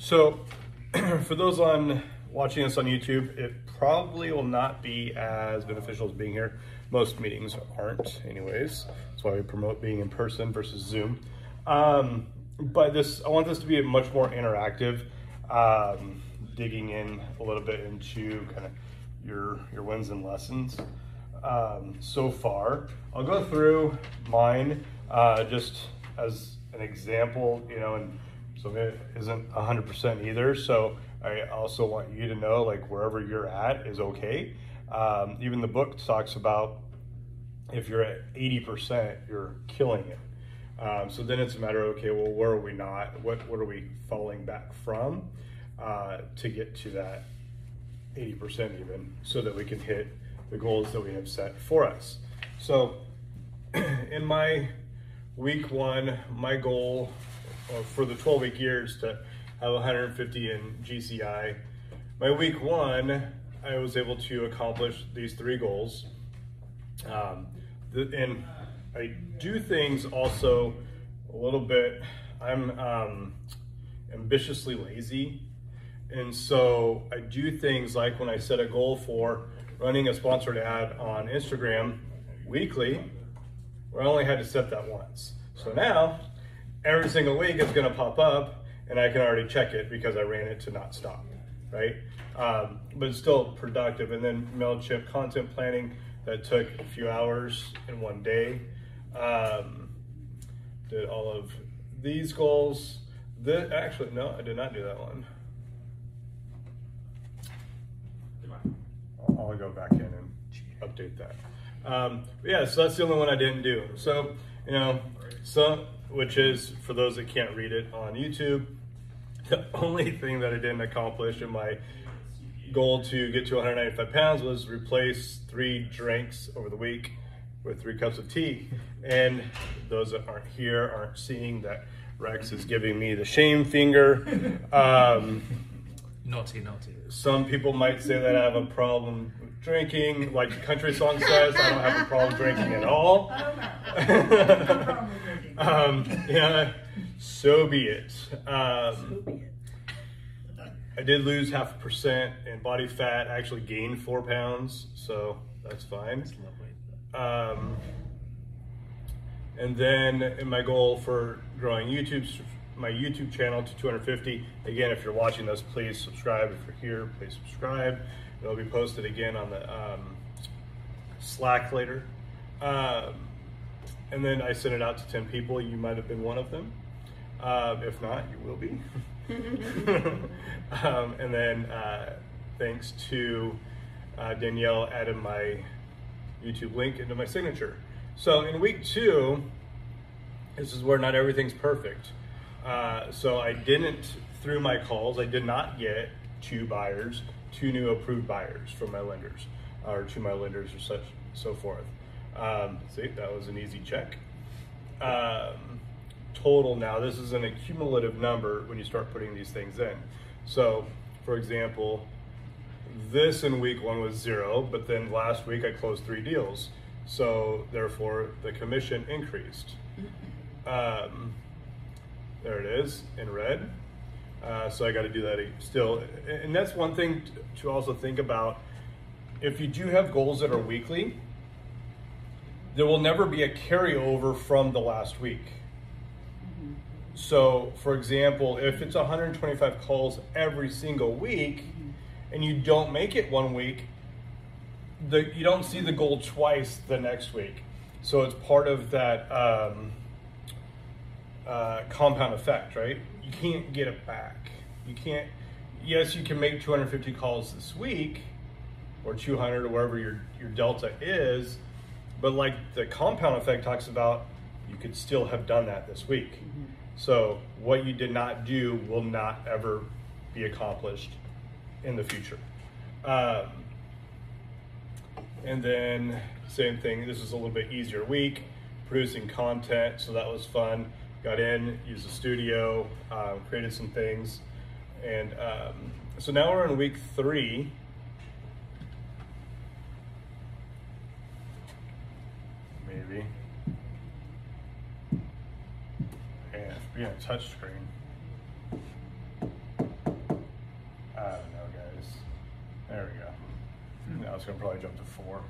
So, for those on watching us on YouTube, it probably will not be as beneficial as being here. Most meetings aren't, anyways. That's why we promote being in person versus Zoom. Um, but this, I want this to be much more interactive, um, digging in a little bit into kind of your your wins and lessons um, so far. I'll go through mine uh, just as an example, you know, and so it isn't 100% either. So I also want you to know, like, wherever you're at is okay. Um, even the book talks about if you're at 80%, you're killing it. Um, so then it's a matter of, okay, well, where are we not? What, what are we falling back from uh, to get to that 80% even so that we can hit the goals that we have set for us. So in my week one, my goal for the 12 week years to have 150 in GCI. My week one, I was able to accomplish these three goals. Um, and I do things also a little bit, I'm um, ambitiously lazy. And so I do things like when I set a goal for running a sponsored ad on Instagram weekly, where I only had to set that once. So now every single week it's gonna pop up and I can already check it because I ran it to not stop, right? Um, but it's still productive. And then MailChimp content planning that took a few hours in one day. Um, did all of these goals. This, actually, no, I did not do that one. I'll, go back in and update that. Um, yeah, so that's the only one I didn't do. So, you know, so which is for those that can't read it on YouTube, the only thing that I didn't accomplish in my goal to get to 195 pounds was replace three drinks over the week with three cups of tea. And those that aren't here aren't seeing that Rex is giving me the shame finger. Um, naughty, naughty. Some people might say that I have a problem drinking, like the country song says. I don't have a problem drinking at all. um, yeah, so be it. Um, I did lose half a percent in body fat. I actually gained four pounds, so that's fine. Um, and then in my goal for growing YouTube, my YouTube channel to 250. Again, if you're watching this, please subscribe. If you're here, please subscribe. It'll be posted again on the um, Slack later. Um, and then I sent it out to 10 people. You might have been one of them. Uh, if not, you will be. um, and then uh, thanks to uh, Danielle added my YouTube link into my signature. So in week two, this is where not everything's perfect. Uh, so I didn't, through my calls, I did not get two buyers, two new approved buyers from my lenders, or to my lenders or such, so forth. Um, see, that was an easy check. Um, total now, this is an accumulative number when you start putting these things in. So, for example, this in week one was zero, but then last week I closed three deals. So therefore the commission increased. Um, there it is in red. Uh, so I got to do that still. And that's one thing to also think about. If you do have goals that are weekly, there will never be a carryover from the last week. So, for example, if it's 125 calls every single week and you don't make it one week, the, you don't see the goal twice the next week. So it's part of that um, uh, compound effect, right? You can't get it back. You can't, yes, you can make 250 calls this week or 200 or wherever your, your delta is, but like the compound effect talks about, you could still have done that this week. Mm-hmm. So what you did not do will not ever be accomplished in the future. Um, and then same thing, this is a little bit easier week, producing content, so that was fun. Got in, used the studio, um, created some things. And um, so now we're in week three. Maybe. Yeah, yeah, touch screen. I don't know, guys. There we go. Now it's gonna probably jump to four.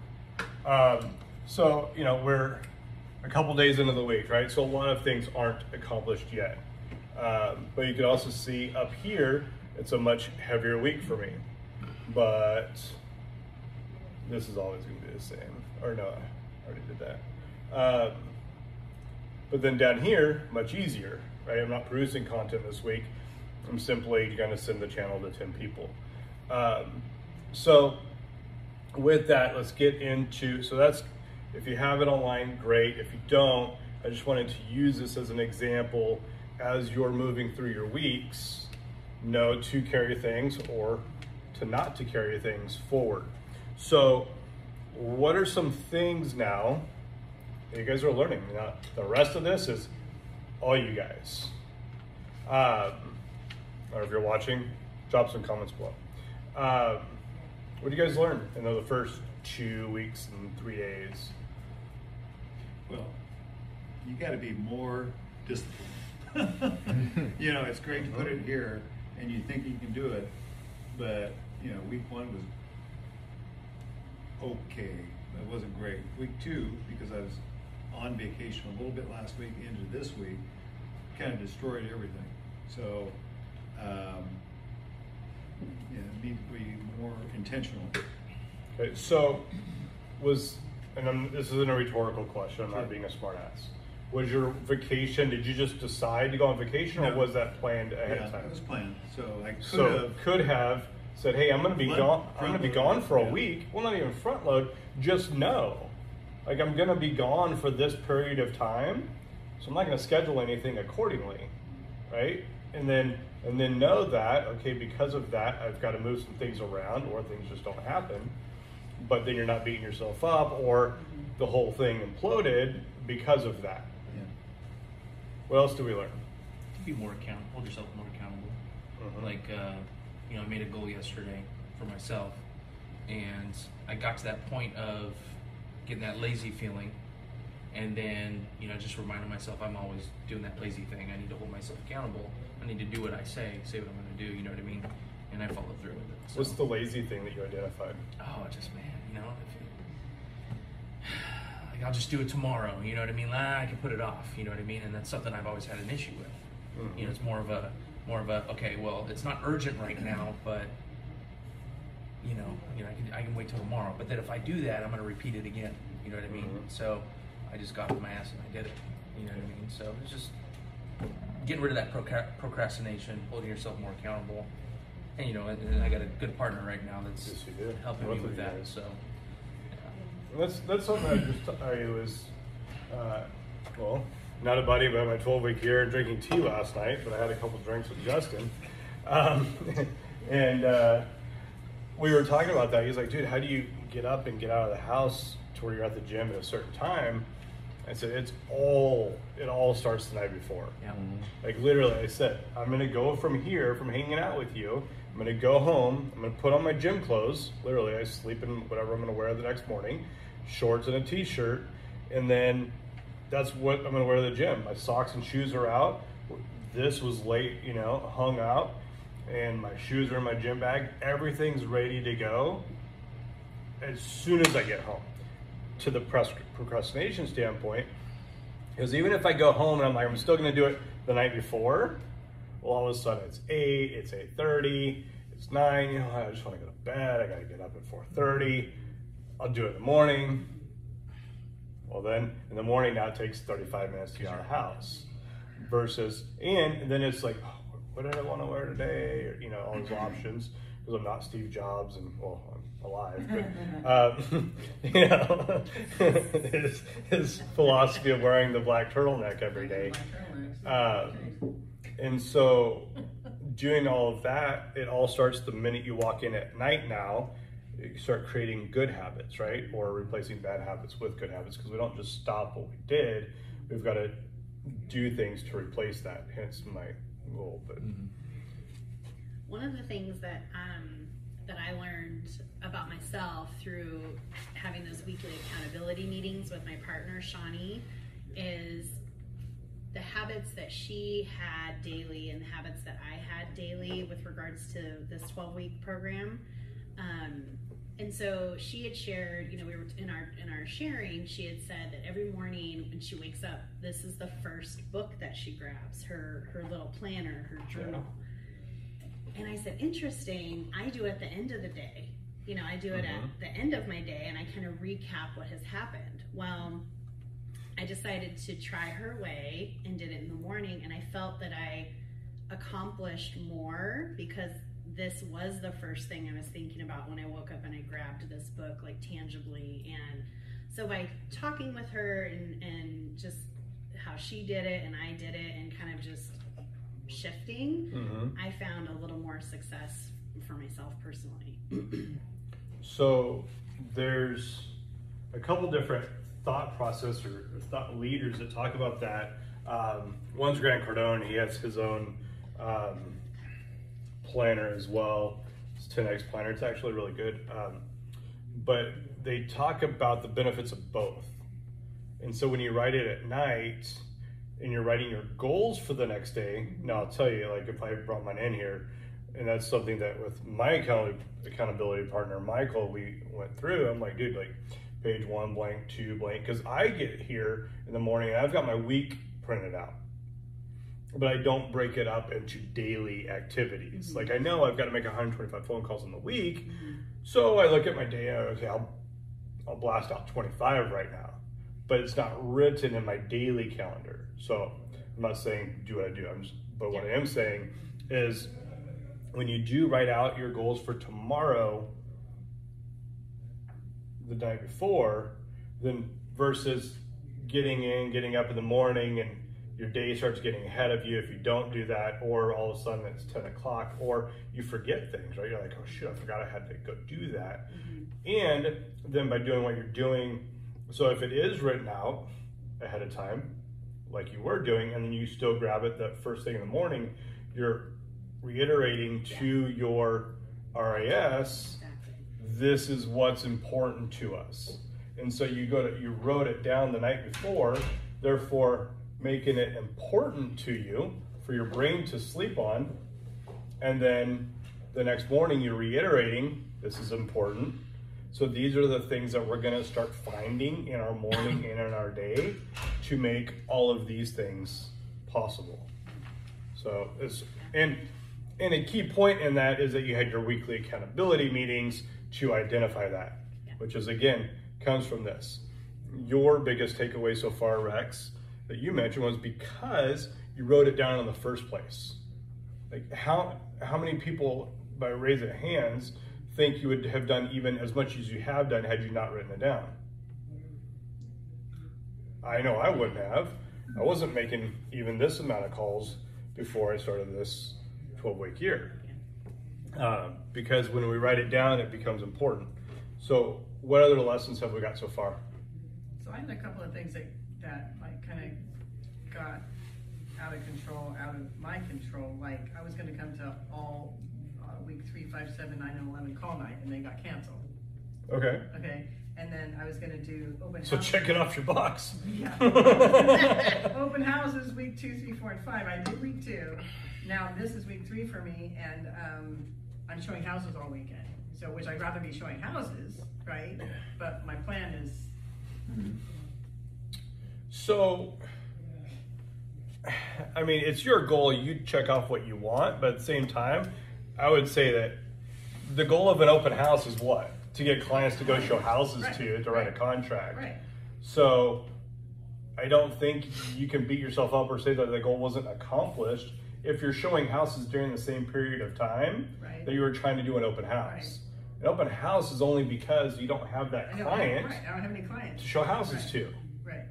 Um, so you know we're a couple days into the week, right? So a lot of things aren't accomplished yet. Um, but you can also see up here, it's a much heavier week for me. But this is always going to be the same. Or no, I already did that. Um, but then down here, much easier, right? I'm not producing content this week. I'm simply going to send the channel to 10 people. Um, so with that, let's get into, so that's, if you have it online, great. If you don't, I just wanted to use this as an example as you're moving through your weeks, know to carry things or to not to carry things forward. So what are some things now that you guys are learning? Now, the rest of this is all you guys. Um, or if you're watching, drop some comments below. Um, what do you guys learn in the first two weeks and three days? Well, you got to be more disciplined. you know, it's great to put it here, and you think you can do it, but you know, week one was okay. It wasn't great. Week two, because I was on vacation a little bit last week into this week, kind of destroyed everything. So, um, yeah, to be more intentional. Okay, so was, and I'm, this isn't a rhetorical question, I'm not being a smartass. Was your vacation, did you just decide to go on vacation or No. was that planned ahead Yeah, of time? it was planned. So I could So have. could have said, "Hey, I'm going to be Front- gone. I'm going to be front load, gone for a yeah. week. Well, not even front load. Just know, like I'm going to be gone for this period of time, so I'm not going to schedule anything accordingly, right? And then and then know that okay, because of that, I've got to move some things around, or things just don't happen. But then you're not beating yourself up, or the whole thing imploded because of that. Yeah. What else do we learn? Be more account. Hold yourself more accountable. Mhm. Like, uh, you know, I made a goal yesterday for myself, and I got to that point of getting that lazy feeling, and then you know, just reminding myself I'm always doing that lazy thing. I need to hold myself accountable. I need to do what I say, say what I'm going to do. You know what I mean? And I follow through with it. So, What's the lazy thing that you identified? Oh, just man, you know, if you, like I'll just do it tomorrow. You know what I mean? Like, I can put it off. You know what I mean? And that's something I've always had an issue with. Mhm. You know, it's more of a more of a okay. Well, it's not urgent right now, but you know, you know, I can I can wait till tomorrow. But then if I do that, I'm going to repeat it again. You know what I mean? Mhm. So I just got off my ass and I did it. You know what I mean? So it's just getting rid of that procrastination, holding yourself more accountable. And you know, and, and I got a good partner right now that's Yes, you do. helping Both me of with you that. guys. So, That's that's something I just I was uh, well not a buddy but my 12 week year drinking tea last night, but I had a couple drinks with Justin, um, and uh, we were talking about that. He's like, dude, how do you get up and get out of the house to where you're at the gym at a certain time? I said, it's all it all starts the night before. yeah. Like literally, I said, I'm gonna go from here, from hanging out with you. I'm gonna go home. I'm gonna put on my gym clothes. Literally, I sleep in whatever I'm gonna wear the next morning, shorts and a t-shirt, and then that's what I'm gonna wear to the gym. My socks and shoes are out. This was late, you know, hung out, and my shoes are in my gym bag. Everything's ready to go as soon as I get home. To the procrastination standpoint, because even if I go home and I'm like, I'm still gonna do it the night before, well, all of a sudden it's eight, it's eight thirty, it's nine. You know, I just want to go to bed. I gotta get up at four thirty. I'll do it in the morning. Well, then in the morning now it takes thirty five minutes to get out of the house, versus and then it's like, oh, what did I want to wear today? Or you know, all those options because I'm not Steve Jobs and well, I'm alive, but um, you know, his, his philosophy of wearing the black turtleneck every day. Um, and so, doing all of that, it all starts the minute you walk in at night now. You start creating good habits, right? Or replacing bad habits with good habits because we don't just stop what we did. We've got to do things to replace that. Hence my goal. But One of the things that um, that I learned about myself through having those weekly accountability meetings with my partner Shawnee is the habits that she had daily and the habits that I had daily with regards to this 12 week program. Um, and so she had shared, you know, we were in our in our sharing. She had said that every morning when she wakes up, this is the first book that she grabs her her little planner, her journal. And I said, interesting. I do at the end of the day. You know, I do it Mhm. at the end of my day, and I kind of recap what has happened. Well, I decided to try her way and did it in the morning, and I felt that I accomplished more because this was the first thing I was thinking about when I woke up and I grabbed this book like tangibly. And so by talking with her and, and just how she did it and I did it and kind of just shifting, Mhm. I found a little more success for myself personally. So there's a couple different thought process or thought leaders that talk about that. Um, one's Grant Cardone. He has his own um, planner as well. It's 10x planner. It's actually really good. Um, but they talk about the benefits of both. And so when you write it at night and you're writing your goals for the next day, now I'll tell you, like if I brought mine in here, and that's something that with my account- accountability partner Michael, we went through. I'm like, dude, like page one blank, two blank, because I get here in the morning and I've got my week printed out, but I don't break it up into daily activities. Mm-hmm. Like I know I've got to make 125 phone calls in the week, mm-hmm. so I look at my day. Okay, I'll I'll blast out 25 right now, but it's not written in my daily calendar. So I'm not saying do what I do. I'm just, but what I am saying is when you do write out your goals for tomorrow the night before, then versus getting in, getting up in the morning and your day starts getting ahead of you if you don't do that, or all of a sudden it's 10 o'clock, or you forget things, right? You're like, oh shit, I forgot I had to go do that. Mm-hmm. And then by doing what you're doing, so if it is written out ahead of time, like you were doing, and then you still grab it the first thing in the morning, you're reiterating to your RAS. This is what's important to us. And so you go to you wrote it down the night before, therefore making it important to you for your brain to sleep on. And then the next morning you're reiterating this is important. So these are the things that we're going to start finding in our morning and in our day to make all of these things possible. So it's and and a key point in that is that you had your weekly accountability meetings to identify that, Yeah. which is again comes from this. Your biggest takeaway so far, Rex, that you mentioned was because you wrote it down in the first place. Like how how many people by raise of hands think you would have done even as much as you have done had you not written it down? I know I wouldn't have. I wasn't making even this amount of calls before I started this 12 week year. Um, because when we write it down, it becomes important. So, what other lessons have we got so far? So I had a couple of things that, that like kind of got out of control, out of my control. Like I was gonna come to all uh, week three, five, seven, nine, and eleven call night, and they got canceled. Okay. Okay, and then I was gonna do open. So, house- check it off your box. Yeah. open houses week two, three, four, and five. I did week two. Now this is week three for me, and um, I'm showing houses all weekend. So which I'd rather be showing houses, right? But my plan is So, I mean, it's your goal. You check off what you want, but at the same time, I would say that the goal of an open house is what? To get clients to go show houses Right, to you to write a contract. right. So, I don't think you can beat yourself up or say that the goal wasn't accomplished if you're showing houses during the same period of time Right. that you were trying to do an open house. An open house is only because you don't have that I client right, I don't have any clients. to show houses Right. to. Right.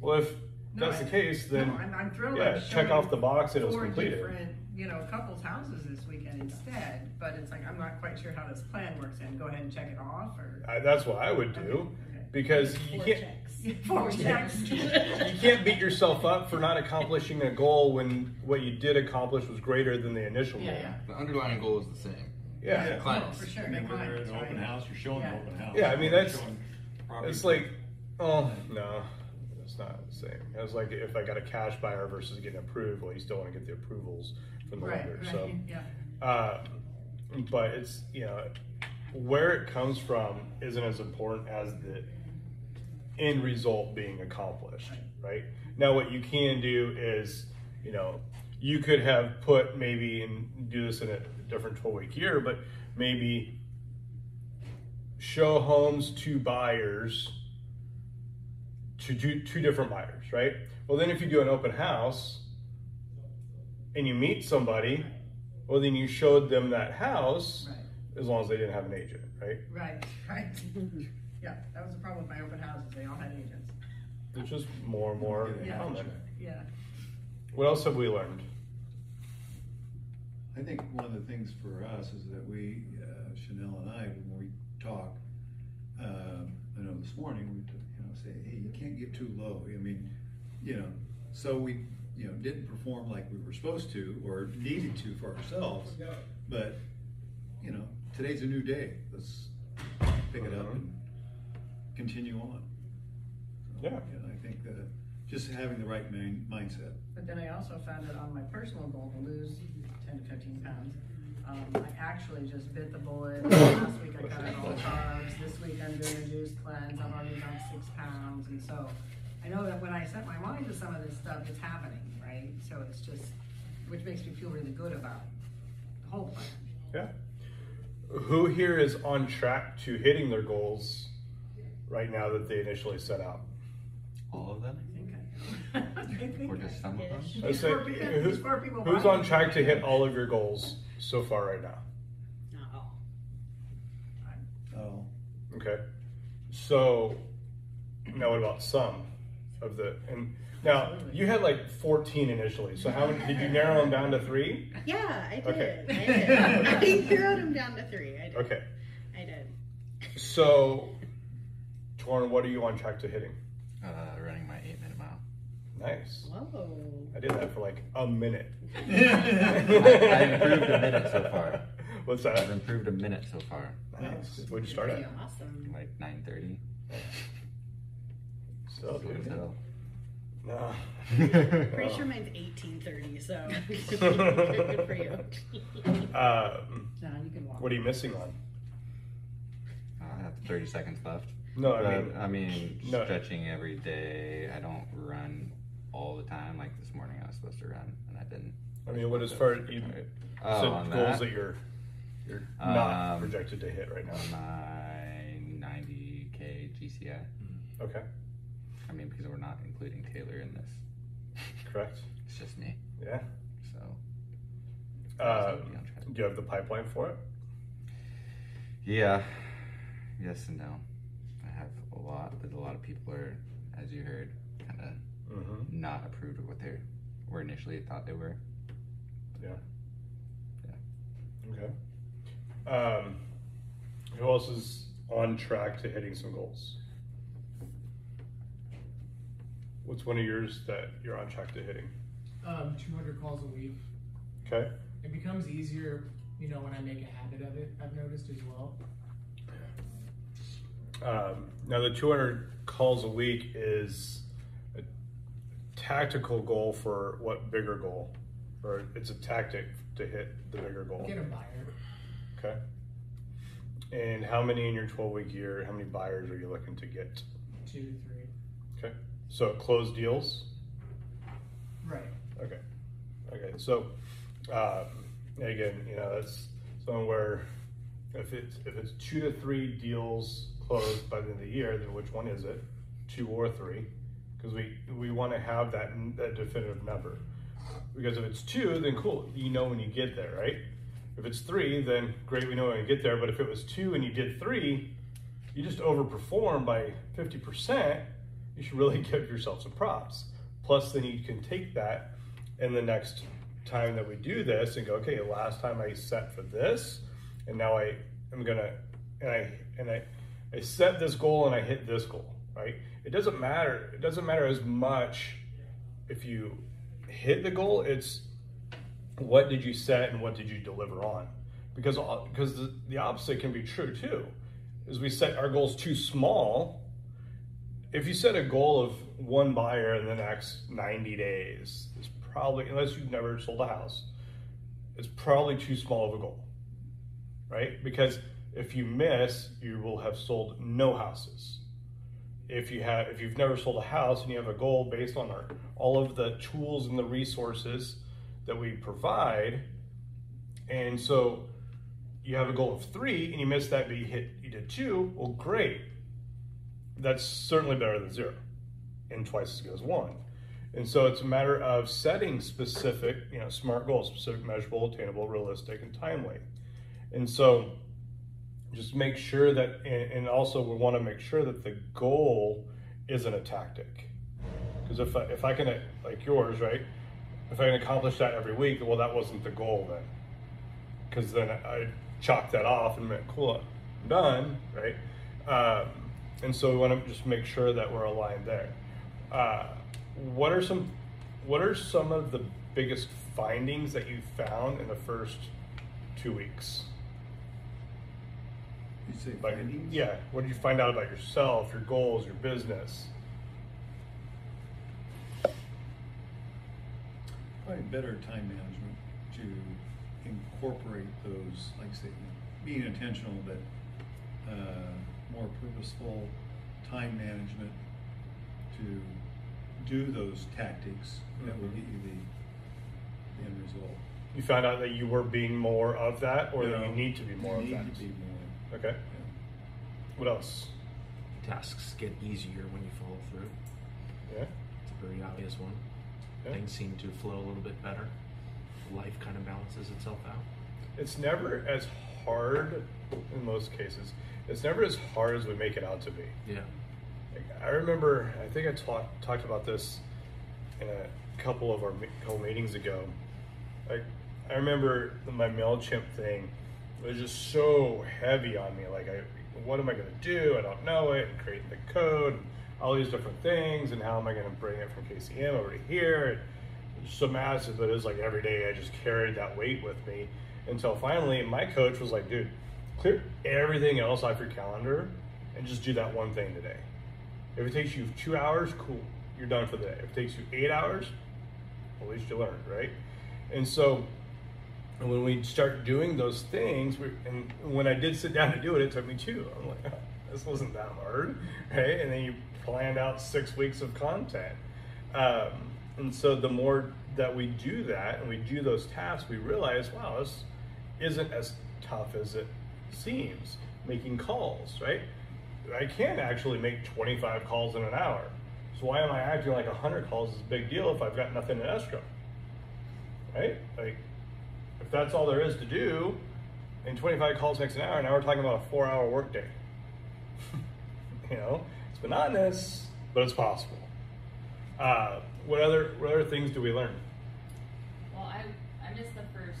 Well, if No, that's I- the case, then no, I'm, I'm thrilled. yeah, check off the box and it was completed. different, you know, a couples' houses this weekend instead. But it's like I'm not quite sure how this plan works. And go ahead and check it off, or I, that's what I would do Okay. because you Four can't checks. four checks. you can't beat yourself up for not accomplishing a goal when what you did accomplish was greater than the initial goal. Yeah, yeah. The underlying goal is the same. Yeah. Yeah. Clients. Oh, for sure. I mean, get whether clients, it's an open right? house, you're showing Yeah. an open house. Yeah, I mean, that's- showing property. It's like, oh no, it's not the same. It's like if I got a cash buyer versus getting approved, well, you still want to get the approvals the Right, lender. right, So, yeah. um, but it's you know where it comes from isn't as important as the end result being accomplished, right? Now, what you can do is, you know, you could have put maybe and do this in a different 12 week year, but maybe show homes to buyers to do two different buyers, right? Well, then if you do an open house and you meet somebody, well, then you showed them that house Right. as long as they didn't have an agent, right? Right, right. Yeah, that was the problem with my open houses, they all had agents. It's just more and more Yeah. common. Yeah. What else have we learned? I think one of the things for us is that we, uh, Chanel and I, when we talk, um, I know this morning, we, took, you know, say, hey, you can't get too low. I mean, you know, so we, you know, didn't perform like we were supposed to or needed to for ourselves. But, you know, today's a new day. Let's pick it up and continue on. So, Yeah. I think that just having the right main, mindset. But then I also found that on my personal goal to lose ten to fifteen pounds, um, I actually just bit the bullet. Last week I cut out all carbs, this week I'm doing a juice cleanse, I'm already down six pounds, and so I know that when I set my mind to some of this stuff, it's happening, right? So it's just, which makes me feel really good about the whole plan. Yeah. Who here is on track to hitting their goals right now that they initially set out? All of them? I think I, I think Or I- just some of them? Ish. Let's These say, who- people who's behind on track to hit all of your goals so far right now? Not all. Oh, Okay. So now what about some of the and now you had like 14 initially. So how many did you narrow them down to three? Yeah, I did. Okay. I did. I narrowed him down to three. I did. Okay. I did. So Torn, what are you on track to hitting? Uh, running my eight minute mile. Nice. Whoa. I did that for like a minute. I, I've improved a minute so far. What's that I've improved a minute so far. Nice. What'd you start at? Awesome. Like 9.30. Still, dude. So. No. Pretty sure mine's eighteen thirty. So good for you. Um, No, you can walk. what are you missing on? I have 30 seconds left. No, I But, mean, I mean, no. stretching every day. I don't run all the time. Like this morning, I was supposed to run, and I didn't. I mean, what as far as you Oh, said on goals that? that you're you're not Um, projected to hit right now. My 90k GCI. Okay, I mean, because we're not including Taylor in this. correct. It's just me. Yeah. So. Uh, So, be on track. do you have the pipeline for it? Yeah. Yes and no. I have a lot, but a lot of people are, as you heard, kind of Mm-hmm. not approved of what they were initially thought they were. Yeah. Yeah. Okay. Um, who else is on track to hitting some goals? What's one of yours that you're on track to hitting? um, 200 calls a week. Okay. It becomes easier, you know, when I make a habit of it. I've noticed as well. Um, now the 200 calls a week is a tactical goal for what bigger goal, or it's a tactic to hit the bigger goal. Get a buyer. Okay. And how many in your 12 week year? How many buyers are you looking to get? Two, three. Okay. So closed deals. Right. Okay. Okay. So, um, again, you know, that's somewhere if it's if it's two to three deals closed by the end of the year, then which one is it? Two or three? Because we we want to have that that definitive number. Because if it's two, then cool, you know when you get there, right? If it's three, then great, we know when you get there. But if it was two and you did three, you just overperform by fifty percent. You should really give yourself some props. Plus, then you can take that and the next time that we do this and go, okay, last time I set for this, and now I am gonna and I and I I set this goal and I hit this goal, right? It doesn't matter. It doesn't matter as much if you hit the goal. It's what did you set and what did you deliver on? Because because the, the opposite can be true too. Is we set our goals too small. If you set a goal of one buyer in the next 90 days, it's probably unless you've never sold a house, it's probably too small of a goal, right? Because if you miss, you will have sold no houses. If you have, if you've never sold a house and you have a goal based on our, all of the tools and the resources that we provide, and so you have a goal of three and you miss that, but you hit, you did two, well, great. That's certainly better than zero and twice as good as one. And so it's a matter of setting specific, you know, smart goals, specific, measurable, attainable, realistic, and timely. And so just make sure that, and also we want to make sure that the goal isn't a tactic. Because if I, if I can, like yours, right? If I can accomplish that every week, well, that wasn't the goal then. Because then I chalk that off and went, cool, I'm done, right? Um, and so we want to just make sure that we're aligned there. Uh, what are some what are some of the biggest findings that you found in the first two weeks? You say Like, findings? yeah, what did you find out about yourself, your goals, your business? Probably better time management to incorporate those, like say, being intentional, but uh, more purposeful time management to do those tactics that will get you the, the end result. You found out that you were being more of that, or that you need to be more you of need that. to be more. Okay. yeah. What else? Tasks get easier when you follow through. Yeah. It's a very obvious one. Yeah. Things seem to flow a little bit better. Life kind of balances itself out. It's never as hard in most cases. It's never as hard as we make it out to be. Yeah. Like, I remember, I think I talked talked about this in a couple of our couple meetings ago. Like, I remember my Mailchimp thing was just so heavy on me. Like, I, what am I going to do? I don't know it. And creating the code, and all these different things, and how am I going to bring it from KCM over to here? And it's so massive that it was like every day I just carried that weight with me until finally my coach was like, dude, clear everything else off your calendar and just do that one thing today. If it takes you two hours, cool, you're done for the day. If it takes you eight hours, at least you learned, right? And so when we start doing those things, we, and when I did sit down to do it, it took me two. I'm like, this wasn't that hard, right? And then you planned out six weeks of content. Um, and so the more that we do that and we do those tasks, we realize, wow, this isn't as tough as it seems. Making calls, right? I can actually make 25 calls in an hour. So why am I acting like 100 calls is a big deal if I've got nothing in escrow? Right? Like, if that's all there is to do, and 25 calls makes an hour, now we're talking about a four-hour workday. you know, it's monotonous, but it's possible. Uh, what other what other things do we learn? Well, I, I missed the first,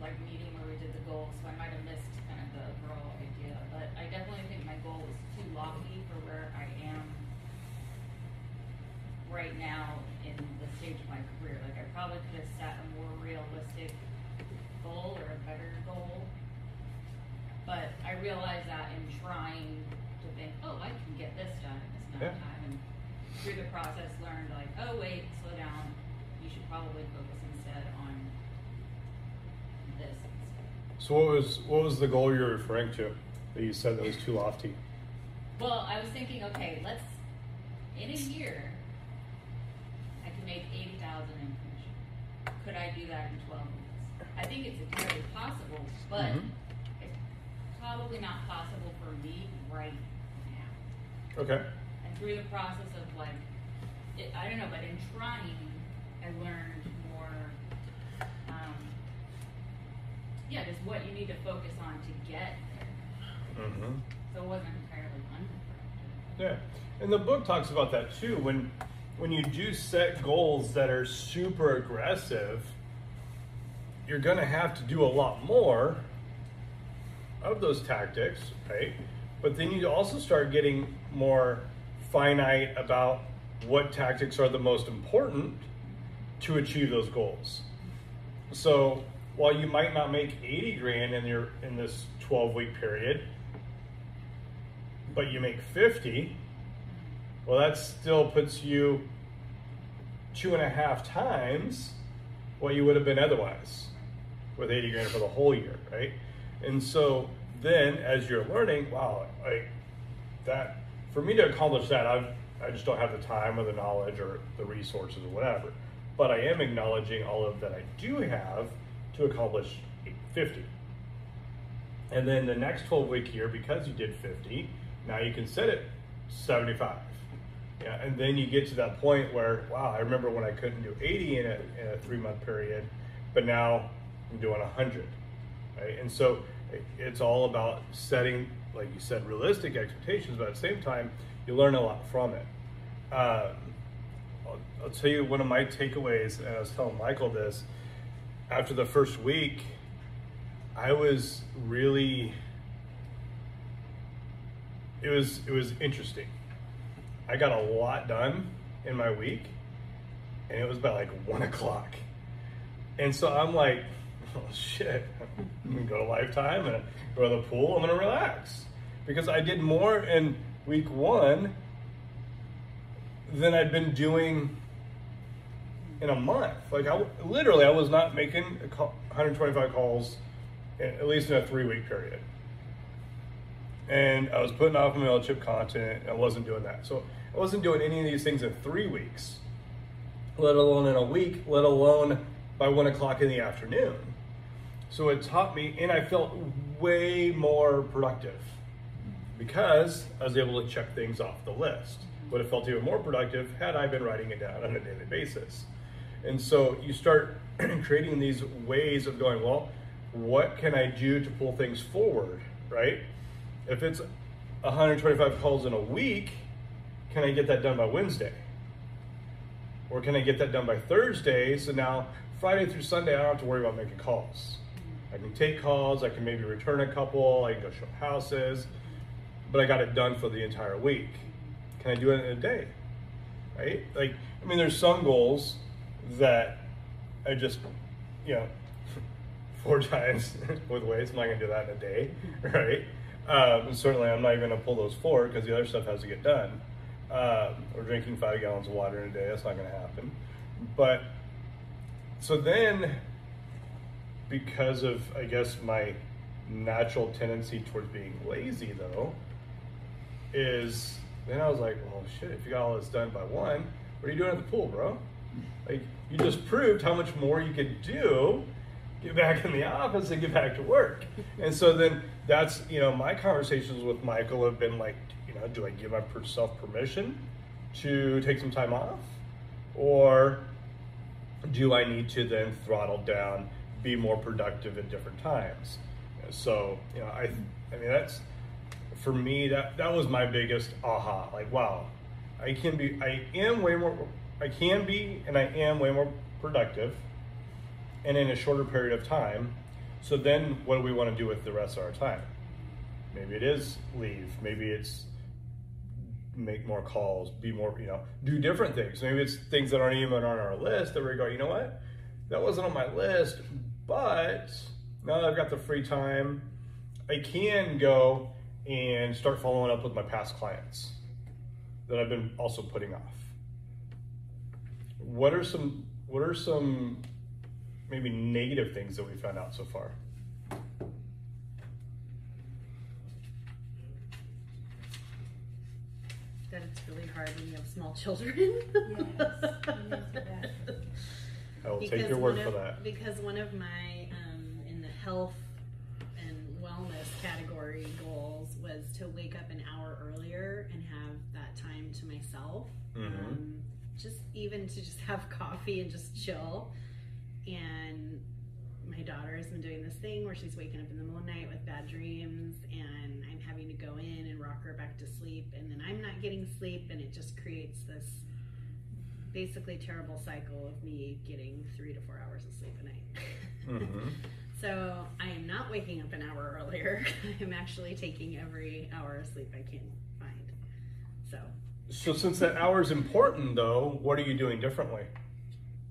like, meeting where we did the goals, so I might have missed kind of the overall idea, but I definitely think my goal was too lofty for where I am right now in the stage of my career. Like, I probably could have set a more realistic goal or a better goal. But I realized that in trying to think, oh, I can get this done in this amount of time, and through the process learned like, oh wait, slow down. You should probably focus instead on this. So what was what was the goal you're referring to that you said that was too lofty? Well, I was thinking, okay, let's in a year, make eighty thousand in commission. Could I do that in twelve months? I think it's entirely possible, but Mhm. it's probably not possible for me right now. Okay. And through the process of like, it, I don't know, but in trying, I learned more. Um, yeah, just what you need to focus on to get there. Mm-hmm. So it wasn't entirely unproductive. Yeah, and the book talks about that too. When when you do set goals that are super aggressive, you're going to have to do a lot more of those tactics, right? But then you also start getting more finite about what tactics are the most important to achieve those goals. So while you might not make 80 grand in your in this 12 week period, but you make 50, well, that still puts you two and a half times what you would have been otherwise, with 80 grand for the whole year, right? And so then as you're learning, wow, like that, for me to accomplish that, I've, I just don't have the time or the knowledge or the resources or whatever. But I am acknowledging all of that I do have to accomplish 50. And then the next 12 week year, because you did 50, now you can set it 75. Yeah, and then you get to that point where, wow, I remember when I couldn't do 80 in a, in a three month period, but now I'm doing 100. Right? And so it's all about setting, like you said, realistic expectations, but at the same time, you learn a lot from it. Um, I'll, I'll tell you one of my takeaways, and I was telling Michael this after the first week, I was really it was it was interesting. I got a lot done in my week, and it was by like one o'clock. And so I'm like, oh shit, I'm gonna go to Lifetime and go to the pool. I'm gonna relax because I did more in week one than I'd been doing in a month. Like I literally, I was not making call, 125 calls, at least in a three week period. And I was putting off my MailChimp content. I wasn't doing that. So I wasn't doing any of these things in three weeks, let alone in a week, let alone by one o'clock in the afternoon. So it taught me, and I felt way more productive because I was able to check things off the list. Would have felt even more productive had I been writing it down on a daily basis. And so you start creating these ways of going, well, what can I do to pull things forward, right? If it's 125 calls in a week, can I get that done by Wednesday? Or can I get that done by Thursday? So now Friday through Sunday, I don't have to worry about making calls. I can take calls, I can maybe return a couple, I can go show houses, but I got it done for the entire week. Can I do it in a day? Right? Like, I mean, there's some goals that I just, you know, four times with weights, I'm not gonna do that in a day, right? Um, certainly, I'm not even gonna pull those four because the other stuff has to get done. Um, or drinking five gallons of water in a day, that's not gonna happen. But so then, because of I guess my natural tendency towards being lazy, though, is then I was like, well, shit, if you got all this done by one, what are you doing at the pool, bro? Like, you just proved how much more you could do, get back in the office and get back to work. And so then that's, you know, my conversations with Michael have been like, know, do I give myself permission to take some time off? Or do I need to then throttle down, be more productive at different times? So, you know, I, I mean, that's, for me, that, that was my biggest aha. Like, wow, I can be, I am way more, I can be, and I am way more productive and in a shorter period of time. So then what do we want to do with the rest of our time? Maybe it is leave. Maybe it's make more calls, be more, you know, do different things. Maybe it's things that aren't even on our list that we go, you know what? That wasn't on my list, but now that I've got the free time, I can go and start following up with my past clients that I've been also putting off. What are some what are some maybe negative things that we found out so far? that it's really hard when you have small children. I will take your word one for that. Because one of my, um, in the health and wellness category goals was to wake up an hour earlier and have that time to myself. Mhm. Um, just even to just have coffee and just chill. And my daughter has been doing this thing where she's waking up in the middle of the night with bad dreams, and I'm having to go in and rock her back to sleep, and then I'm not getting sleep, and it just creates this basically terrible cycle of me getting three to four hours of sleep a night. Mhm. So I am not waking up an hour earlier. I'm actually taking every hour of sleep I can find. So So since that hour is important, though, what are you doing differently?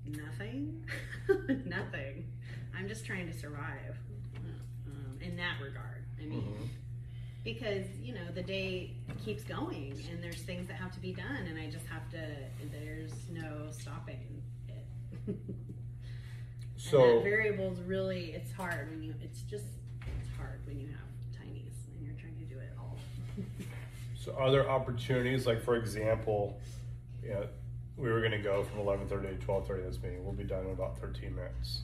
nothing, nothing. I'm just trying to survive um, in that regard. I mean, Mhm. because you know the day keeps going and there's things that have to be done, and I just have to. There's no stopping it. So- that variable is really it's hard when you it's just it's hard when you have tinies and you're trying to do it all. So are there opportunities, like for example, you know, we were gonna go from eleven thirty to twelve thirty this meeting, we'll be done in about thirteen minutes.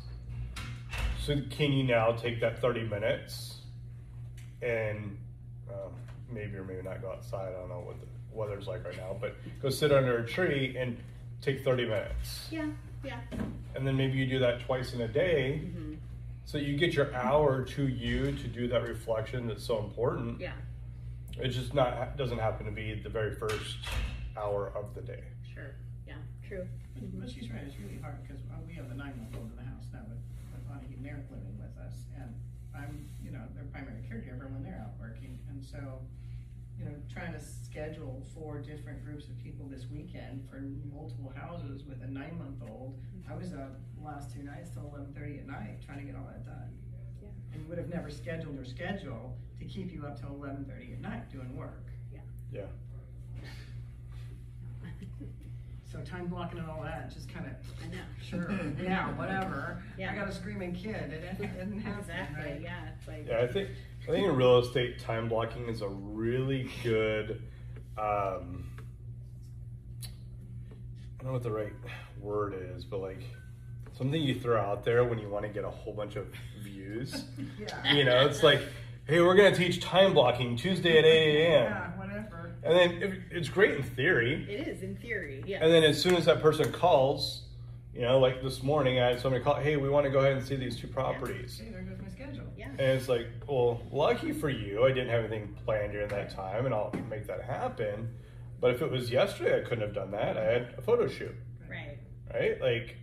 So can you now take that thirty minutes and, um, maybe or maybe not go outside, I don't know what the weather's like right now, but go sit under a tree and take thirty minutes. Yeah, yeah. And then maybe you do that twice in a day, hmm so you get your hour to you to do that reflection that's so important. Yeah, It's just not doesn't happen to be the very first hour of the day. sure. Yeah, true. But- But she's right, it's really hard, because we have the nine-month-old in the house now with, with Bonnie and Eric living with us, and I'm, you know, their primary caregiver when they're out working, and so, you know, trying to schedule four different groups of people this weekend for multiple houses with a nine-month-old, I was up last two nights till eleven-thirty at night, trying to get all that done. Yeah. And would have never scheduled or schedule to keep you up till eleven-thirty at night doing work. Yeah. Yeah. So time blocking and all that, just kinda I know. Sure, yeah, whatever. Yeah. I got a screaming kid, it didn't, it happen, Exactly. right? Yeah, it's like Yeah, I think I think in real estate, time blocking is a really good. Um, I don't know what the right word is, but like something you throw out there when you want to get a whole bunch of views. Yeah. you know, it's like, hey, we're gonna teach time blocking Tuesday at eight a.m. Yeah, whatever. And then if, it's great in theory, it is in theory. Yeah. and then as soon as that person calls, you know, like this morning, I had somebody call, hey, we want to go ahead and see these two properties. See, there goes my schedule. yeah. And it's like, well, lucky for you, I didn't have anything planned during that time, and I'll make that happen. But if it was yesterday, I couldn't have done that. I had a photo shoot, Right. right? Like,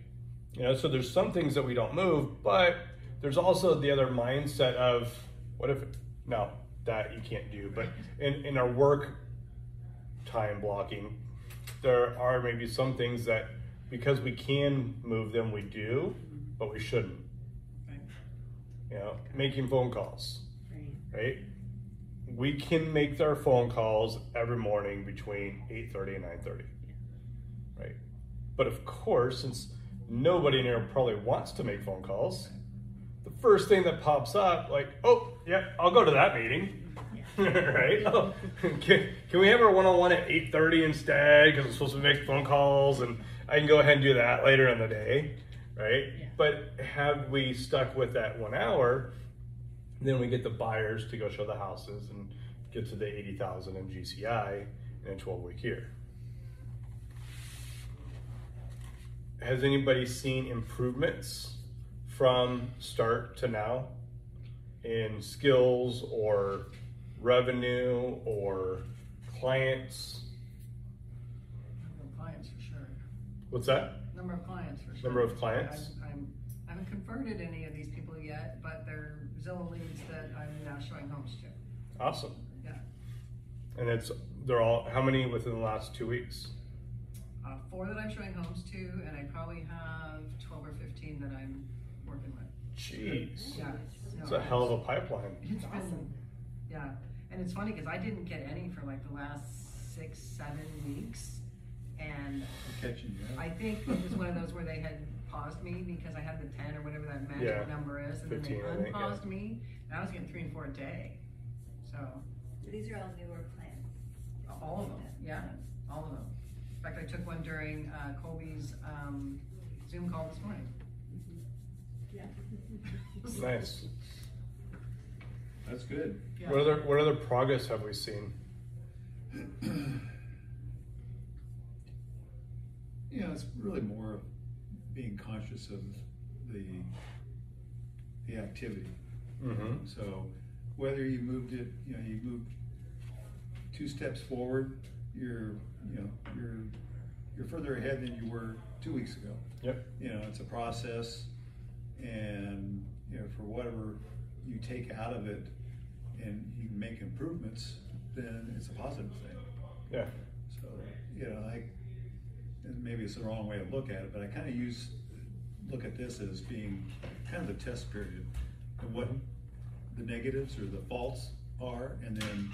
you know, so there's some things that we don't move, but there's also the other mindset of what if, no, that you can't do. But in, in our work time blocking, there are maybe some things that because we can move them, we do, but we shouldn't. Right. You know, making phone calls Right. right? We can make our phone calls every morning between 8:30 and 9:30. Right? But of course, since nobody in here probably wants to make phone calls, the first thing that pops up like, "Oh, yeah, I'll go to that meeting." right? Oh, can, can we have our one-on-one at 8:30 instead because I'm supposed to make phone calls and I can go ahead and do that later in the day, right? Yeah. But have we stuck with that 1 hour? Then we get the buyers to go show the houses and get to the 80,000 in GCI in a 12 week year. Has anybody seen improvements from start to now in skills or revenue or clients? Number of clients for sure. What's that? Number of clients for sure. Number of clients? I'm, I'm, I haven't converted any of these people yet, but they're Zillow leads that I'm now showing homes to. Awesome. Yeah. And it's, they're all, how many within the last two weeks? Uh, four that I'm showing homes to, and I probably have twelve or fifteen that I'm working with. Jeez. Yeah. It's a hell of a pipeline. It's awesome. yeah, and it's funny because I didn't get any for like the last six, seven weeks, and I'm catching you. I think it was one of those where they had paused me because I had the ten or whatever that magic Yeah. number is, and then they 15, think, yeah. unpaused me, and I was getting three and four a day. So These are all newer plans. all of them, yeah, all of them. In fact, I took one during uh, Colby's um, Zoom call this morning. Yeah. Nice. That's good. Yeah. What other, what other progress have we seen? Yeah, it's really more of being conscious of the, the activity. Mm-hmm. So whether you moved it, you know, you moved two steps forward, you're, you know, you're, you're further ahead than you were two weeks ago. Yep. You know, it's a process and, you know, for whatever you take out of it and you make improvements, then it's a positive thing. Yeah. So, you know, I, and maybe it's the wrong way to look at it, but I kind of use, look at this as being kind of the test period of what mm-hmm. the negatives or the faults are, and then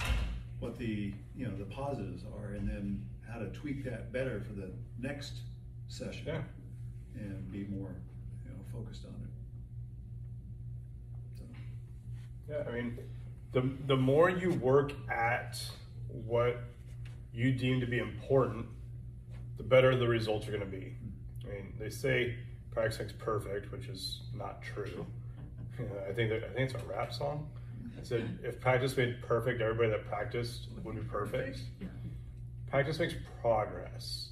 what the, you know, the positives are, and then how to tweak that better for the next session. Yeah. And be more, you know, focused on it. Yeah, I mean, the the more you work at what you deem to be important, the better the results are going to be. I mean, they say practice makes perfect, which is not true. I think that, I think it's a rap song. It said if practice made perfect, everybody that practiced would be perfect. Practice makes progress,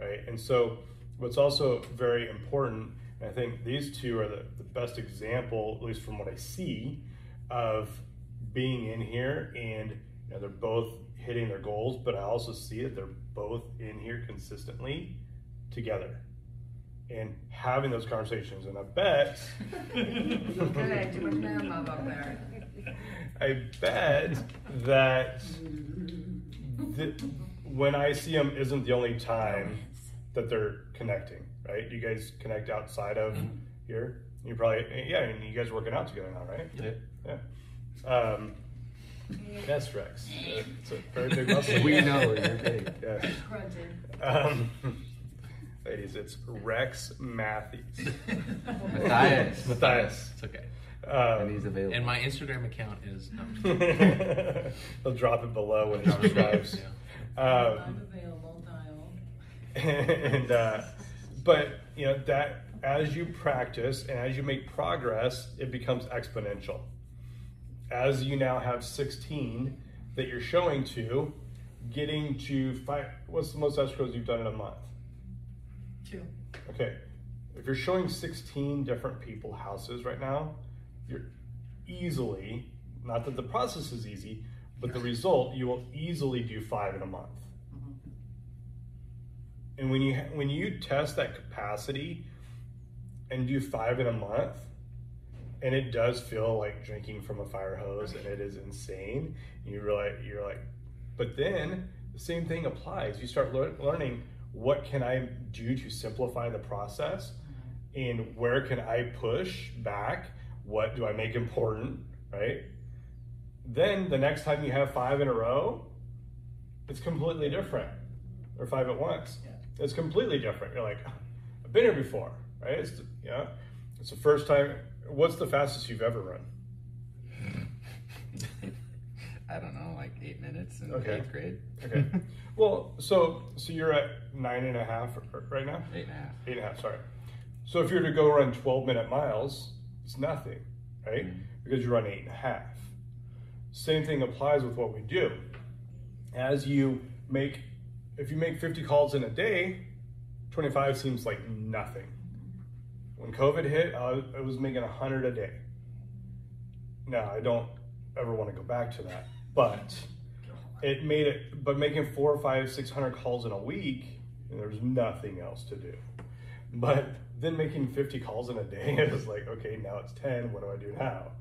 right? And so, what's also very important, and I think these two are the, the best example, at least from what I see, of being in here and you know, they're both hitting their goals, but I also see that they're both in here consistently together and having those conversations. And I bet, Okay, too much man love up there. I bet that th- when I see them isn't the only time that they're connecting, right? You guys connect outside of mm-hmm. here. You probably, yeah, and you guys are working out together now, right? Yeah. Yeah. Um, yes, Rex. Uh, It's a very big muscle. We know you're big. Yes. Um, ladies, it's Rex Matthews. Matthias. Matthias. It's okay. And he's Um, available. And my Instagram account is. No, I'm just kidding. he'll drop it below when he it subscribes. yeah. Um, I'm available, dial. and uh, but you know that as you practice and as you make progress, it becomes exponential. As you now have 16 that you're showing to, getting to five. What's the most escrows you've done in a month? Two. Okay, if you're showing 16 different people houses right now, you're easily, not that the process is easy, but the result, you will easily do five in a month. Mm-hmm. And when you when you test that capacity and do five in a month, and it does feel like drinking from a fire hose, and it is insane. And you realize you're like, but then the same thing applies. You start lear- learning what can I do to simplify the process, and where can I push back? What do I make important? Right. Then the next time you have five in a row, it's completely different, or five at once. Yeah. It's completely different. You're like, I've been here before, right? It's yeah, it's the first time. What's the fastest you've ever run? I don't know, like eight minutes in Okay. eighth grade. Okay. well, so so you're at nine and a half right now. Eight and a half. Eight and a half. Sorry. So if you were to go run 12 minute miles, it's nothing, right? Mhm. Because you run eight and a half. Same thing applies with what we do. As you make, if you make 50 calls in a day, 25 seems like nothing. When COVID hit, I was, making 100 a day. Now, I don't ever want to go back to that, but it made it, but making four or five, 600 calls in a week, there's nothing else to do. But then making 50 calls in a day, was like, okay, now it's 10. What do I do now?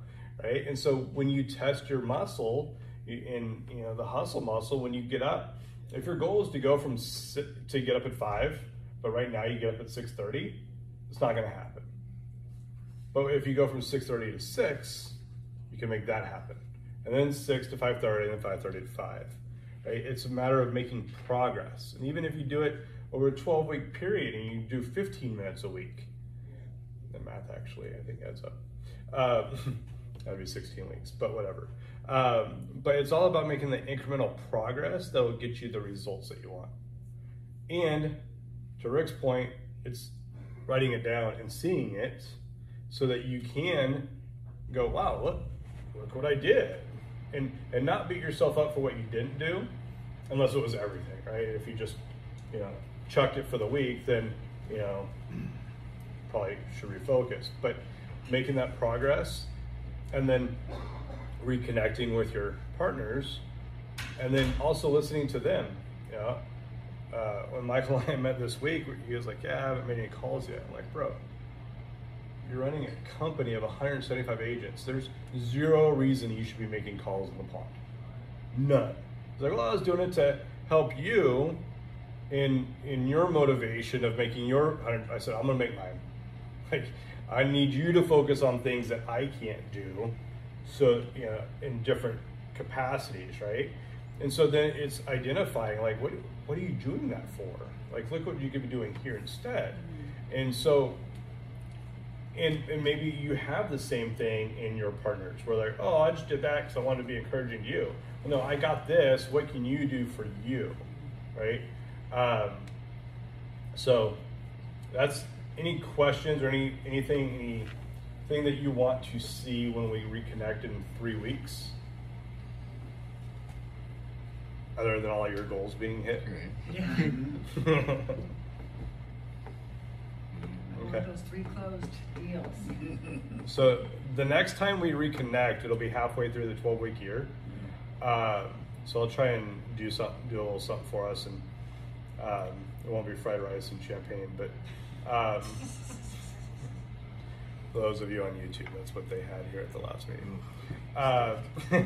Right. And so when you test your muscle in, you know, the hustle muscle, when you get up, if your goal is to go from to get up at five, but right now you get up at 6:30, it's not going to happen. But if you go from 6:30 to six, you can make that happen, and then six to 5:30, and then 5:30 to five. Right? It's a matter of making progress, and even if you do it over a 12 week period and you do 15 minutes a week, the math actually I think adds up. Um, that'd be 16 weeks, but whatever. Um, but it's all about making the incremental progress that will get you the results that you want. And to Rick's point, it's writing it down and seeing it so that you can go, wow, look, look what I did. And and not beat yourself up for what you didn't do, unless it was everything, right? If you just, you know, chucked it for the week, then, you know, probably should refocus. But making that progress and then reconnecting with your partners and then also listening to them. You know, uh, when Michael and I met this week, he was like, "Yeah, I haven't made any calls yet." I'm like, "Bro, you're running a company of 175 agents. There's zero reason you should be making calls in the pond. None." He's like, "Well, I was doing it to help you in in your motivation of making your." I said, "I'm gonna make mine. Like, I need you to focus on things that I can't do." So you know, in different capacities, right? And so then it's identifying like what what are you doing that for? Like look what you could be doing here instead. And so and, and maybe you have the same thing in your partners where they're, oh, I just did that because I wanted to be encouraging to you. Well, no, I got this. What can you do for you? Right? Um, so that's any questions or any anything anything that you want to see when we reconnect in three weeks? Other than all your goals being hit. Great. Yeah. Okay. those three closed deals. So the next time we reconnect, it'll be halfway through the 12 week year. Um, so I'll try and do something, do a little something for us, and um, it won't be fried rice and champagne, but um, for those of you on YouTube, that's what they had here at the last meeting. Uh,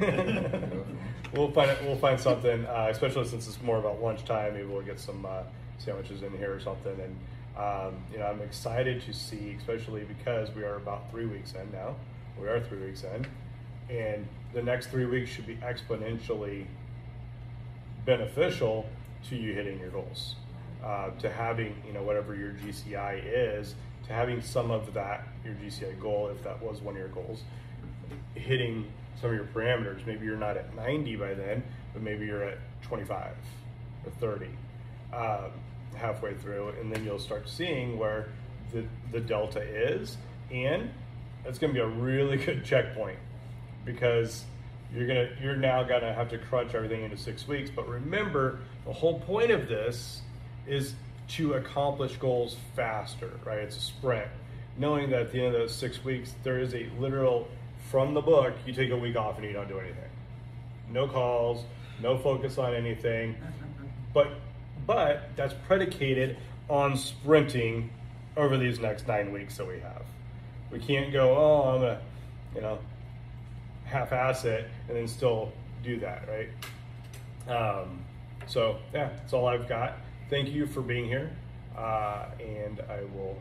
we'll find we'll find something, uh, especially since it's more about lunchtime. Maybe we'll get some uh, sandwiches in here or something. And um, you know, I'm excited to see, especially because we are about three weeks in now. We are three weeks in, and the next three weeks should be exponentially beneficial to you hitting your goals. Uh, to having you know whatever your GCI is, to having some of that your GCI goal, if that was one of your goals, hitting some of your parameters. Maybe you're not at 90 by then, but maybe you're at 25 or 30 um, halfway through, and then you'll start seeing where the, the delta is, and it's going to be a really good checkpoint because you're gonna you're now gonna have to crunch everything into six weeks. But remember, the whole point of this is to accomplish goals faster, right? It's a sprint. Knowing that at the end of those six weeks, there is a literal from the book, you take a week off and you don't do anything. No calls, no focus on anything. But but that's predicated on sprinting over these next nine weeks that we have. We can't go, oh, I'm gonna, you know, half-ass it and then still do that, right? Um, so yeah, that's all I've got. Thank you for being here, uh, and I will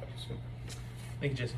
talk to you soon. Thank you, Jason.